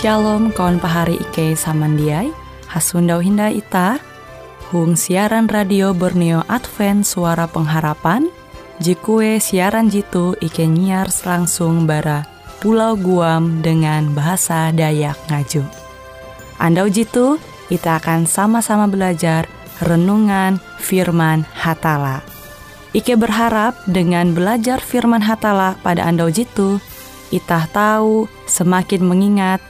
Shalom kawan pahari Ike Samandiai. Hasundau Hinda Ita Hung siaran radio Borneo Advent Suara Pengharapan. Jikue siaran jitu Ike nyiar langsung bara Pulau Guam dengan bahasa Dayak Ngaju Andau jitu kita akan sama-sama belajar renungan firman Hatala. Ike berharap dengan belajar firman Hatala pada andau jitu Itah tahu semakin mengingat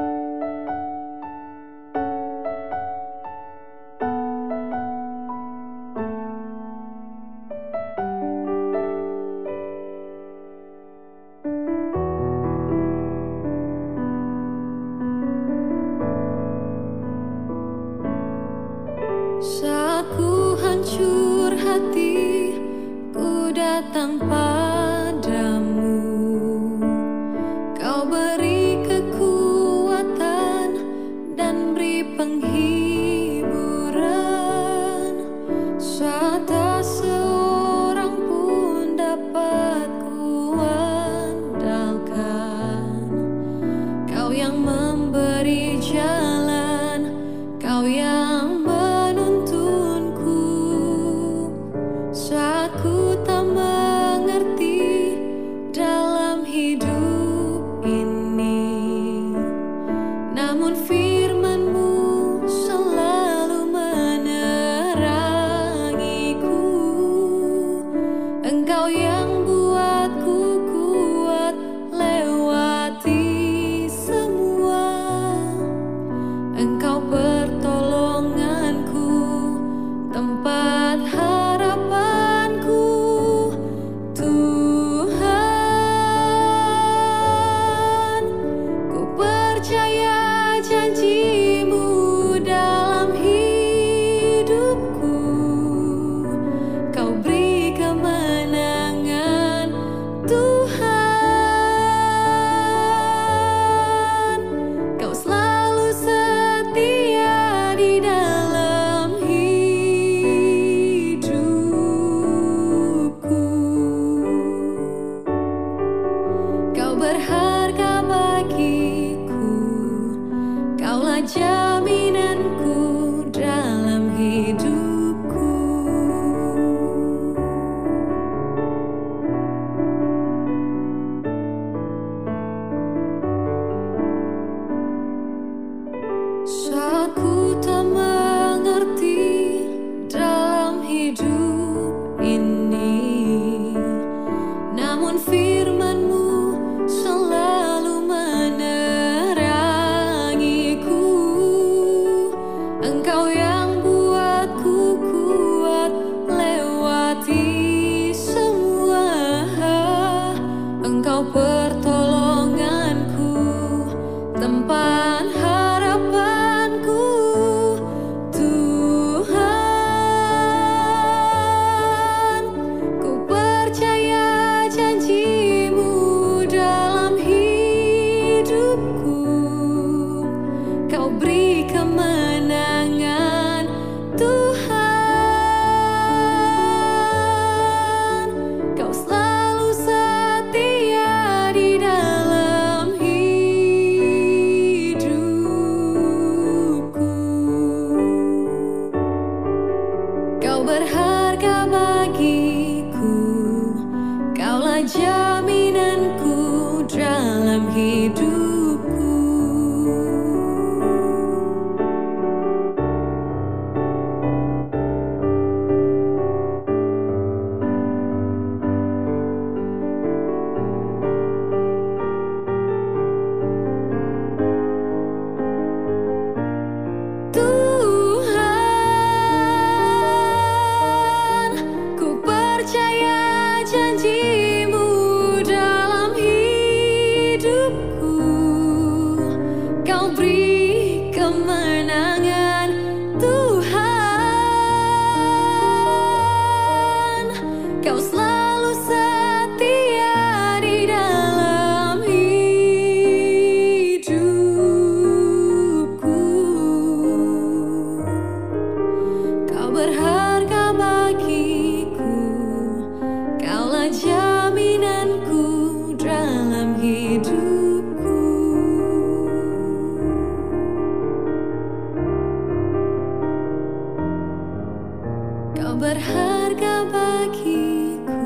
Kau berharga bagiku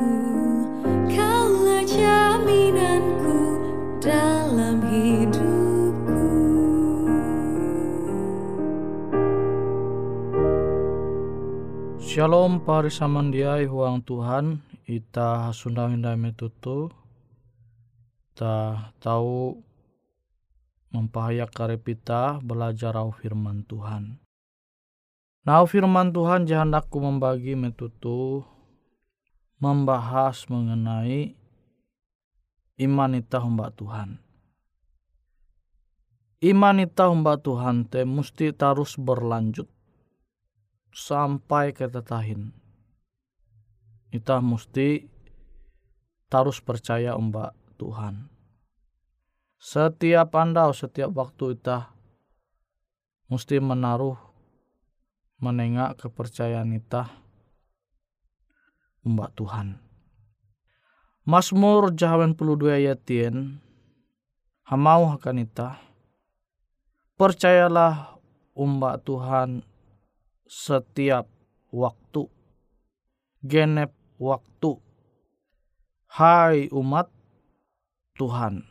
Kaulah jaminanku dalam hidupku. Shalom pari samandiai huang Tuhan. Ita hasunda hindai tutu. Ita tahu mempahaya karepita belajar au firman Tuhan. Nah firman Tuhan jahandaku membagi metutu membahas mengenai iman ita hamba Tuhan. Iman ita hamba Tuhan te mesti terus berlanjut sampai ke tetahin. Kita mesti terus percaya mbak Tuhan. Setiap anda, setiap waktu kita mesti menaruh menengak kepercayaan kita mbak Tuhan. Mazmur jahawan puluh dua ayat tien, hamau akan ita, percayalah umbak Tuhan setiap waktu. Genep waktu. Hai umat Tuhan.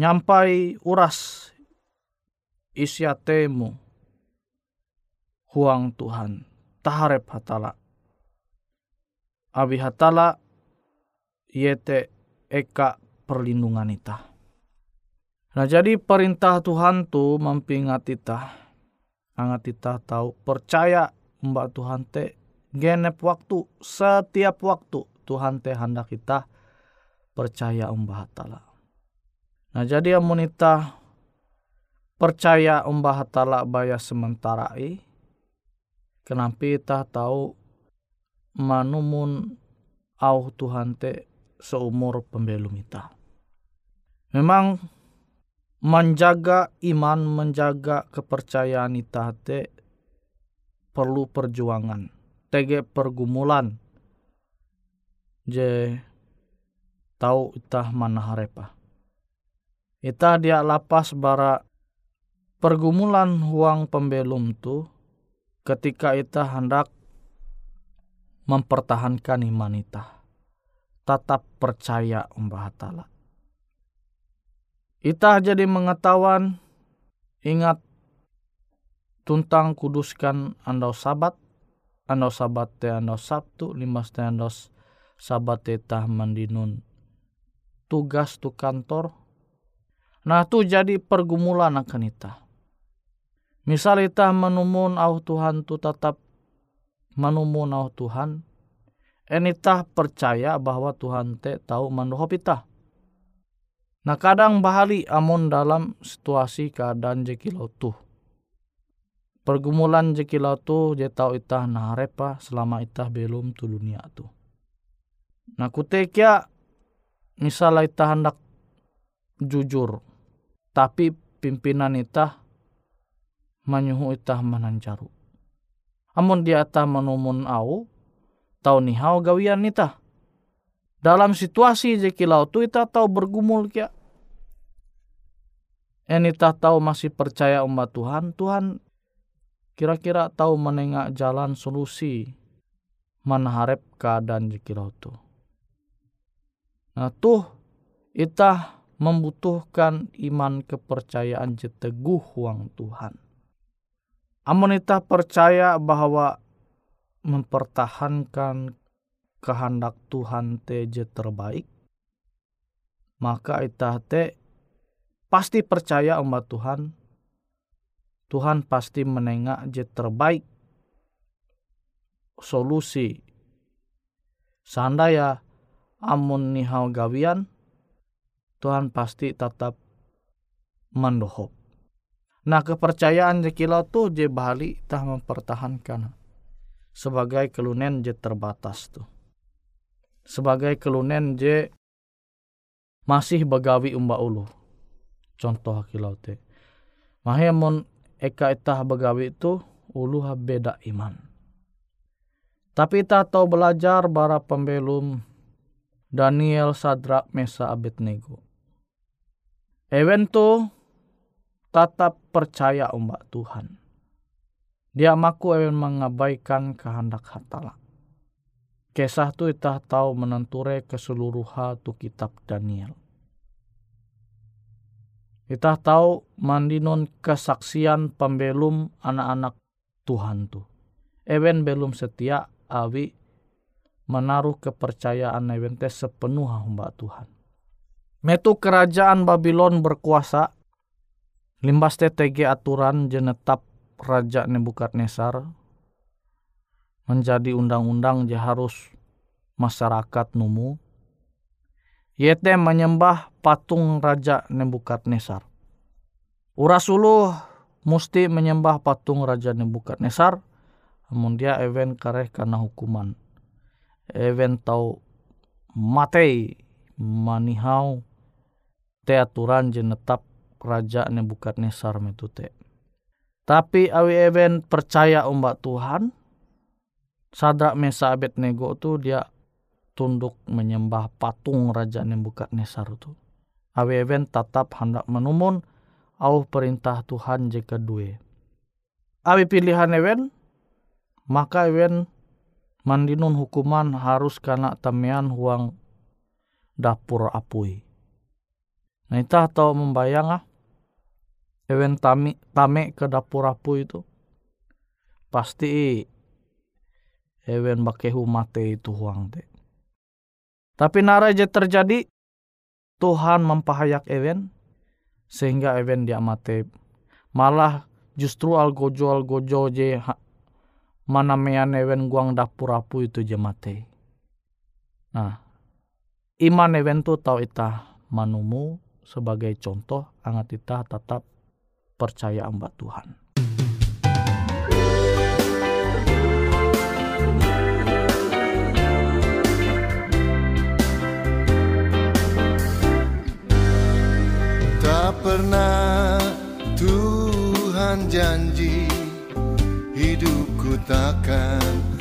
Nyampai uras isiatemu huang Tuhan. Taharep hatala. Abi hatala yete eka perlindungan ita. Nah jadi perintah Tuhan tu mempingat ita angat kita tahu percaya mbak Tuhan te genep waktu setiap waktu Tuhan te hendak kita percaya umbah hatala. Nah jadi amunita percaya umbah hatala baya sementara i kenapa kita tahu manumun au Tuhan te seumur pembelum kita. Memang menjaga iman, menjaga kepercayaan kita te perlu perjuangan, tege pergumulan. Je tahu itah mana harepa. Ita dia lapas bara pergumulan huang pembelum tu ketika ita hendak mempertahankan iman ita. Tetap percaya umbah ta'ala Ita jadi mengetahuan ingat tuntang kuduskan andau sabat andau sabat te andau sabtu limas te andau sabat te tah mandinun tugas tu kantor nah tu jadi pergumulan akan ita misal ita menumun au Tuhan tu tetap menumun au Tuhan enita percaya bahwa Tuhan te tahu mandohop ita Nah kadang bahali amon dalam situasi keadaan jekilau tuh. Pergumulan jekilau tuh je tau itah naharepa selama itah belum tu dunia tuh. Nah kutekia misalnya itah hendak jujur. Tapi pimpinan itah menyuhu itah menancaru. Amun dia itah menumun au, tau nihau gawian itah dalam situasi jekilau tu ita tahu bergumul kia. En ita tahu masih percaya umat Tuhan, Tuhan kira-kira tahu menengak jalan solusi mana harap keadaan jekilau tu. Nah tuh ita membutuhkan iman kepercayaan jeteguh uang Tuhan. Amun ita percaya bahwa mempertahankan kehendak Tuhan te je terbaik, maka ita te pasti percaya umat Tuhan, Tuhan pasti menengak je terbaik solusi. Seandainya amun nihau gawian, Tuhan pasti tetap mendohop. Nah kepercayaan je kilau tu je bali tah mempertahankan sebagai kelunen je terbatas tuh sebagai kelunen je masih begawi umba ulu. Contoh kilau te. Mahemun eka itah begawi itu ulu beda iman. Tapi kita tahu belajar bara pembelum Daniel Sadrak Mesa Abednego. Ewen tu tetap percaya umbak Tuhan. Dia maku ewen mengabaikan kehendak hatala. Kisah tu kita tahu menenture keseluruhan tu kitab Daniel. Kita tahu mandinun kesaksian pembelum anak-anak Tuhan tu. ewen belum setia awi menaruh kepercayaan ewen teh sepenuh hamba Tuhan. Metu kerajaan Babylon berkuasa, limbas TTG aturan jenetap Raja Nebukadnezar menjadi undang-undang je harus masyarakat numu. Yete menyembah patung Raja Nebukadnezar. Urasuluh mesti menyembah patung Raja Nebukadnezar, namun dia event kareh karena hukuman. Event tau matei manihau te aturan jenetap Raja Nebukadnezar metute. Tapi awi event percaya umbak Tuhan, Sadrak Mesa Abednego tu dia tunduk menyembah patung Raja Nebukadnezar itu. Awi event tetap hendak menumun au perintah Tuhan jika dua. Awi pilihan event, maka event mandinun hukuman harus kena temean huang dapur apui. Nah itu tahu membayang ah, event tami, tame ke dapur apui itu. Pasti event bakehu mate itu huang te. Tapi naraja terjadi Tuhan mempahayak event sehingga event dia mate malah justru al gojo al gojo je mana mean event guang dapur apu itu je mate. Nah, iman event tu tau ita manumu sebagai contoh angat ita tetap percaya amba Tuhan. Tak pernah Tuhan janji hidupku takkan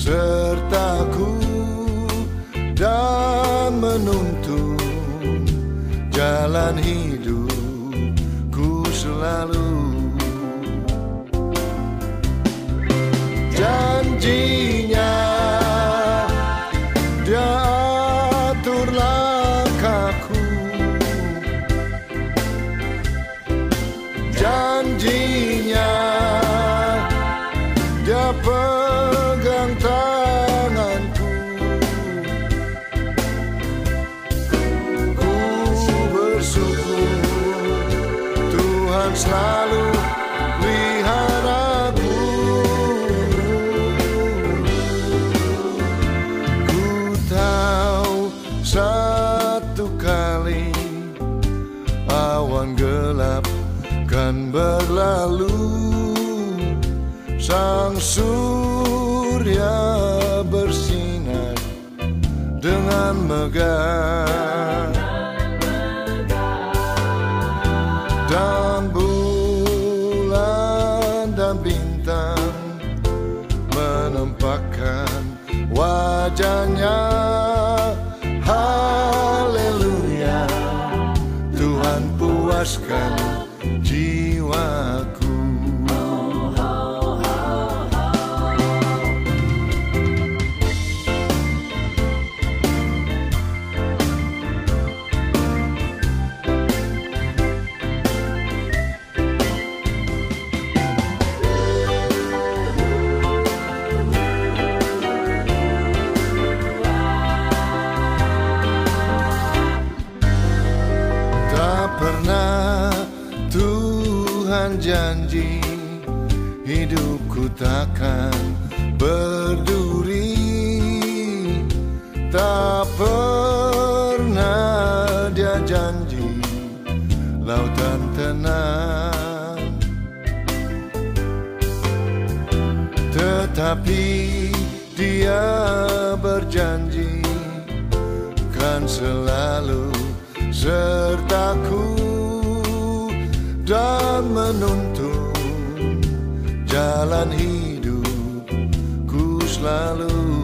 sertaku dan menuntun jalan hidupku Selalu peliharaku ku tahu satu kali awan gelap kan berlalu. Sang surya bersinar dengan megah sertaku dan menuntun jalan hidupku selalu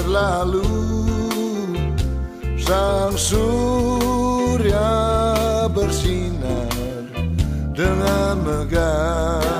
berlalu Sang surya bersinar dengan megah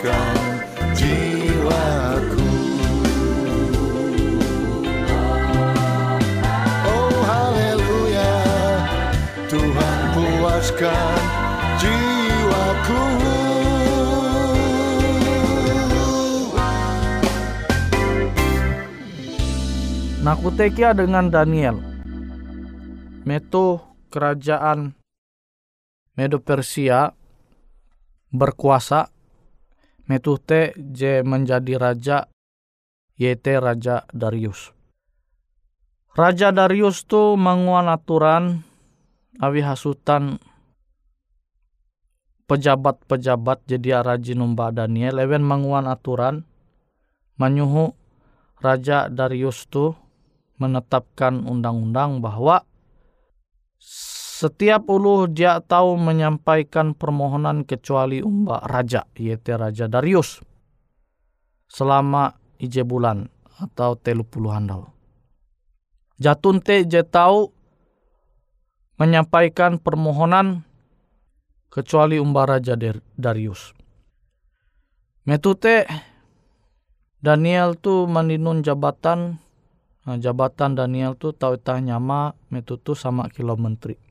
Oh Nakutekia dengan Daniel. Metu kerajaan Medo Persia berkuasa. Metu te je menjadi raja yaitu Raja Darius. Raja Darius tu menguan aturan awi hasutan pejabat-pejabat jadi rajin numba Daniel ewen menguan aturan menyuhu Raja Darius tu menetapkan undang-undang bahwa setiap ulu dia tahu menyampaikan permohonan kecuali umba raja yaitu Raja Darius selama ije bulan atau telu puluhan tahun. Jatun te je tahu menyampaikan permohonan kecuali umba Raja Darius. Metute Daniel tu meninun jabatan nah, jabatan Daniel tu tahu itah nyama metutu sama kilo menteri.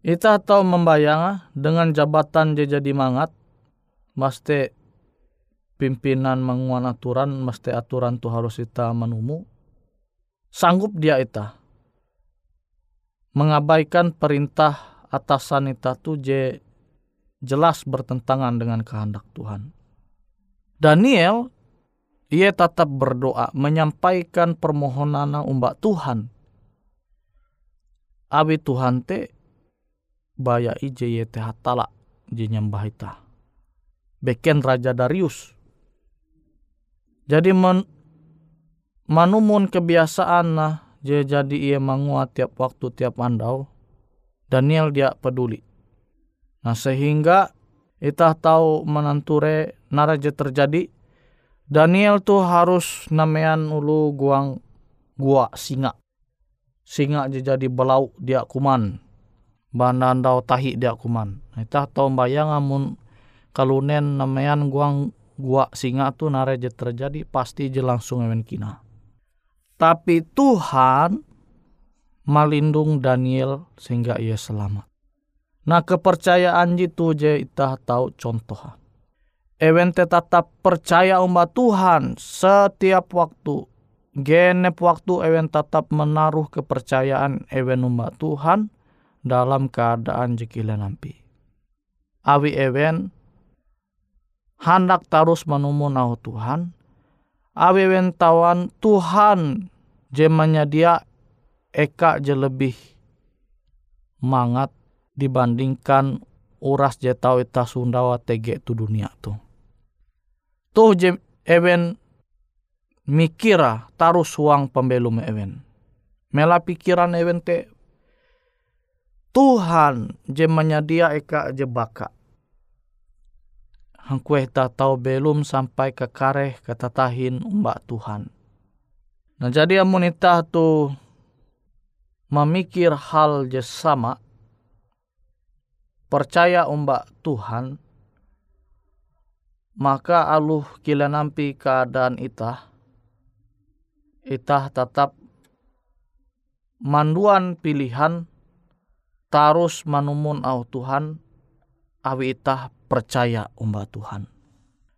Ita tahu membayang dengan jabatan dia jadi mangat mesti pimpinan menguan aturan mesti aturan tu harus ita menumu sanggup dia ita mengabaikan perintah atasan ita tu je jelas bertentangan dengan kehendak Tuhan. Daniel ia tetap berdoa menyampaikan permohonan umbak Tuhan. Abi Tuhan te baya ije ye te hatala je nyambah ita. Beken Raja Darius. Jadi men, manumun kebiasaan nah je jadi ia menguat tiap waktu tiap andau. Daniel dia peduli. Nah sehingga itah tahu menanture naraja terjadi Daniel tuh harus namean ulu guang gua singa. Singa jadi belau dia kuman. Bandandau tahi dia kuman. Itah tahu bayang amun kalunen namean guang gua singa tuh naraja terjadi pasti je langsung ewen kina. Tapi Tuhan melindung Daniel sehingga ia selamat. Nah kepercayaan itu je itah tahu contoh. Ewen tetap percaya umat Tuhan setiap waktu. Genep waktu ewen tetap menaruh kepercayaan ewen umat Tuhan dalam keadaan jekila nampi. Awi ewen hendak terus menumu nahu Tuhan. Awi ewen tawan Tuhan jemanya dia eka je lebih mangat dibandingkan uras je tau ita Sundawa tege tu dunia tu. Tuh je ewen mikira taruh suang pembelum ewen. Mela pikiran ewen te Tuhan je menyedia eka je baka. Hangkue tak tahu belum sampai ke kareh ketatahin umbak Tuhan. Nah jadi amunita tu memikir hal je sama, percaya umbak Tuhan, maka aluh kila nampi keadaan itah, itah tetap manduan pilihan tarus manumun au Tuhan, awi itah percaya umbak Tuhan.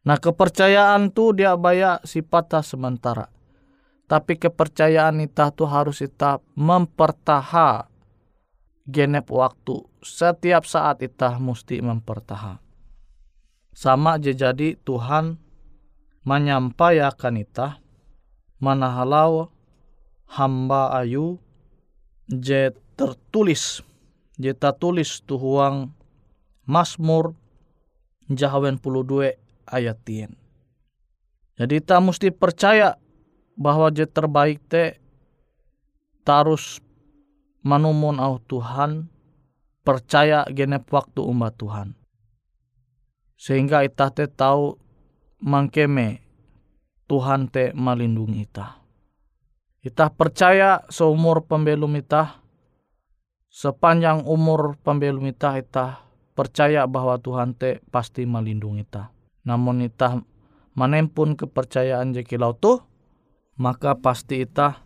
Nah kepercayaan tu dia baya sifatnya sementara. Tapi kepercayaan kita tuh harus kita mempertaha genep waktu. Setiap saat kita mesti mempertaha. Sama aja jadi Tuhan menyampaikan kita mana halau hamba ayu je tertulis je tulis tuhuang Mazmur Jahawen 22 ayat 10. Jadi kita mesti percaya bahwa je terbaik te tarus manumun au Tuhan percaya genep waktu umat Tuhan sehingga ita te tahu mangkeme Tuhan te melindungi ita. Ita percaya seumur pembelum ita, sepanjang umur pembelum ita, ita percaya bahwa Tuhan te pasti melindungi ita. Namun ita menempun kepercayaan jekilau tuh, maka pasti ita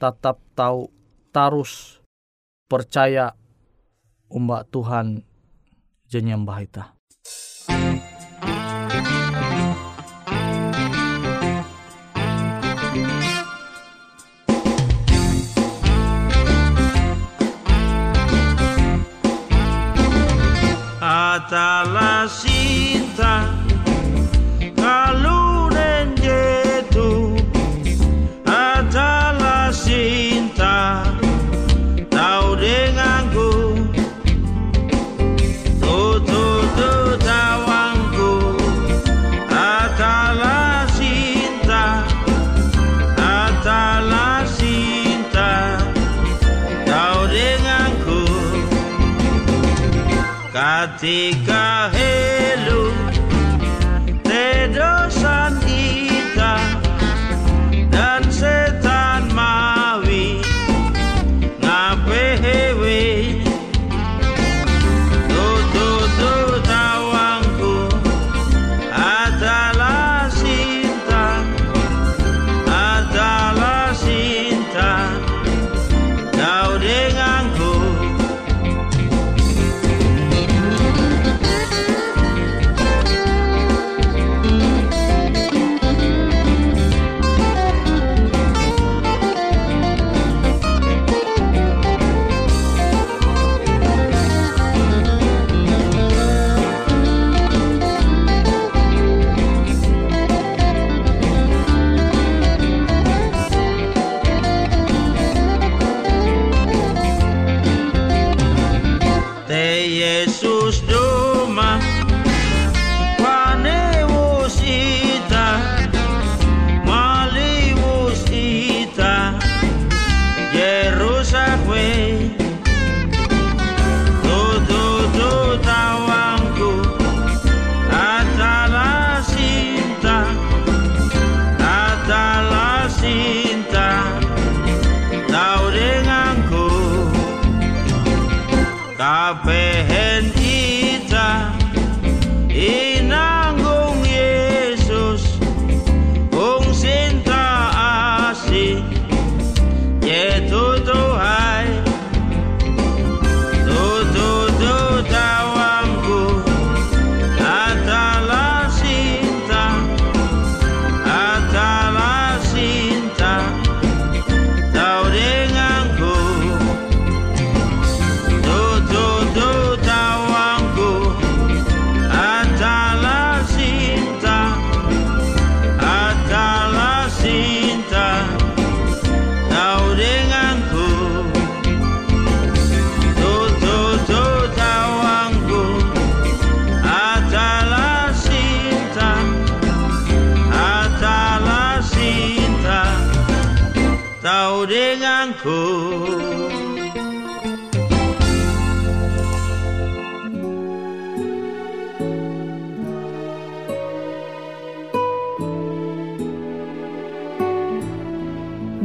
tetap tahu tarus percaya umbak Tuhan jenyambah ita. Atalasia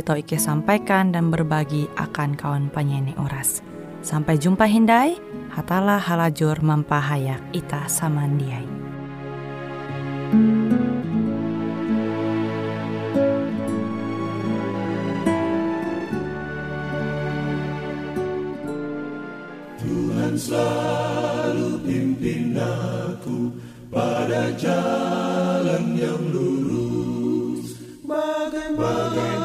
tau Ike sampaikan dan berbagi akan kawan penyanyi Uras. Sampai jumpa Hindai, hatalah halajur mempahayak ita samandiai. Tuhan selalu pimpin aku pada jalan yang lurus. Bagaimana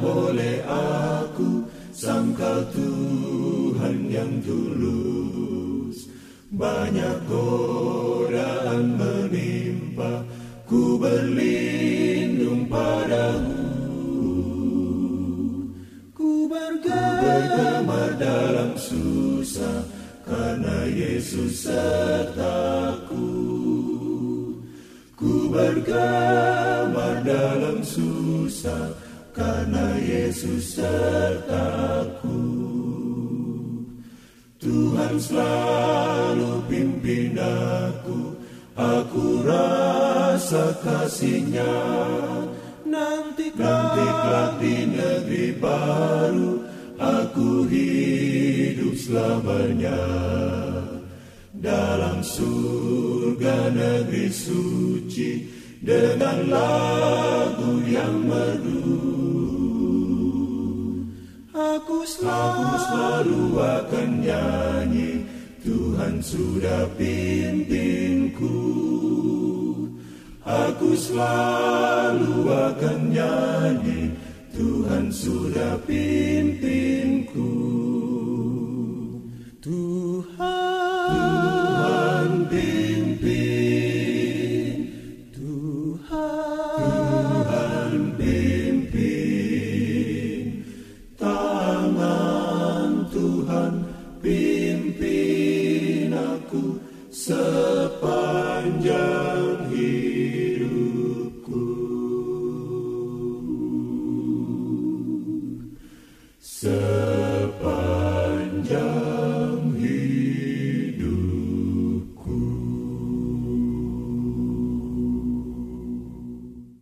boleh aku sangkal Tuhan yang tulus? Banyak godaan menimpa, ku berlindung padamu. Ku bergema dalam susah karena Yesus sertaku. Ku bergema Yesus sertaku. Tuhan selalu pimpin aku, aku rasa kasihnya. Nanti kelak di negeri baru aku hidup selamanya dalam surga negeri suci dengan lagu yang merdu. Aku selalu akan nyanyi. Tuhan sudah pimpinku. Aku selalu akan nyanyi. Tuhan sudah pimpinku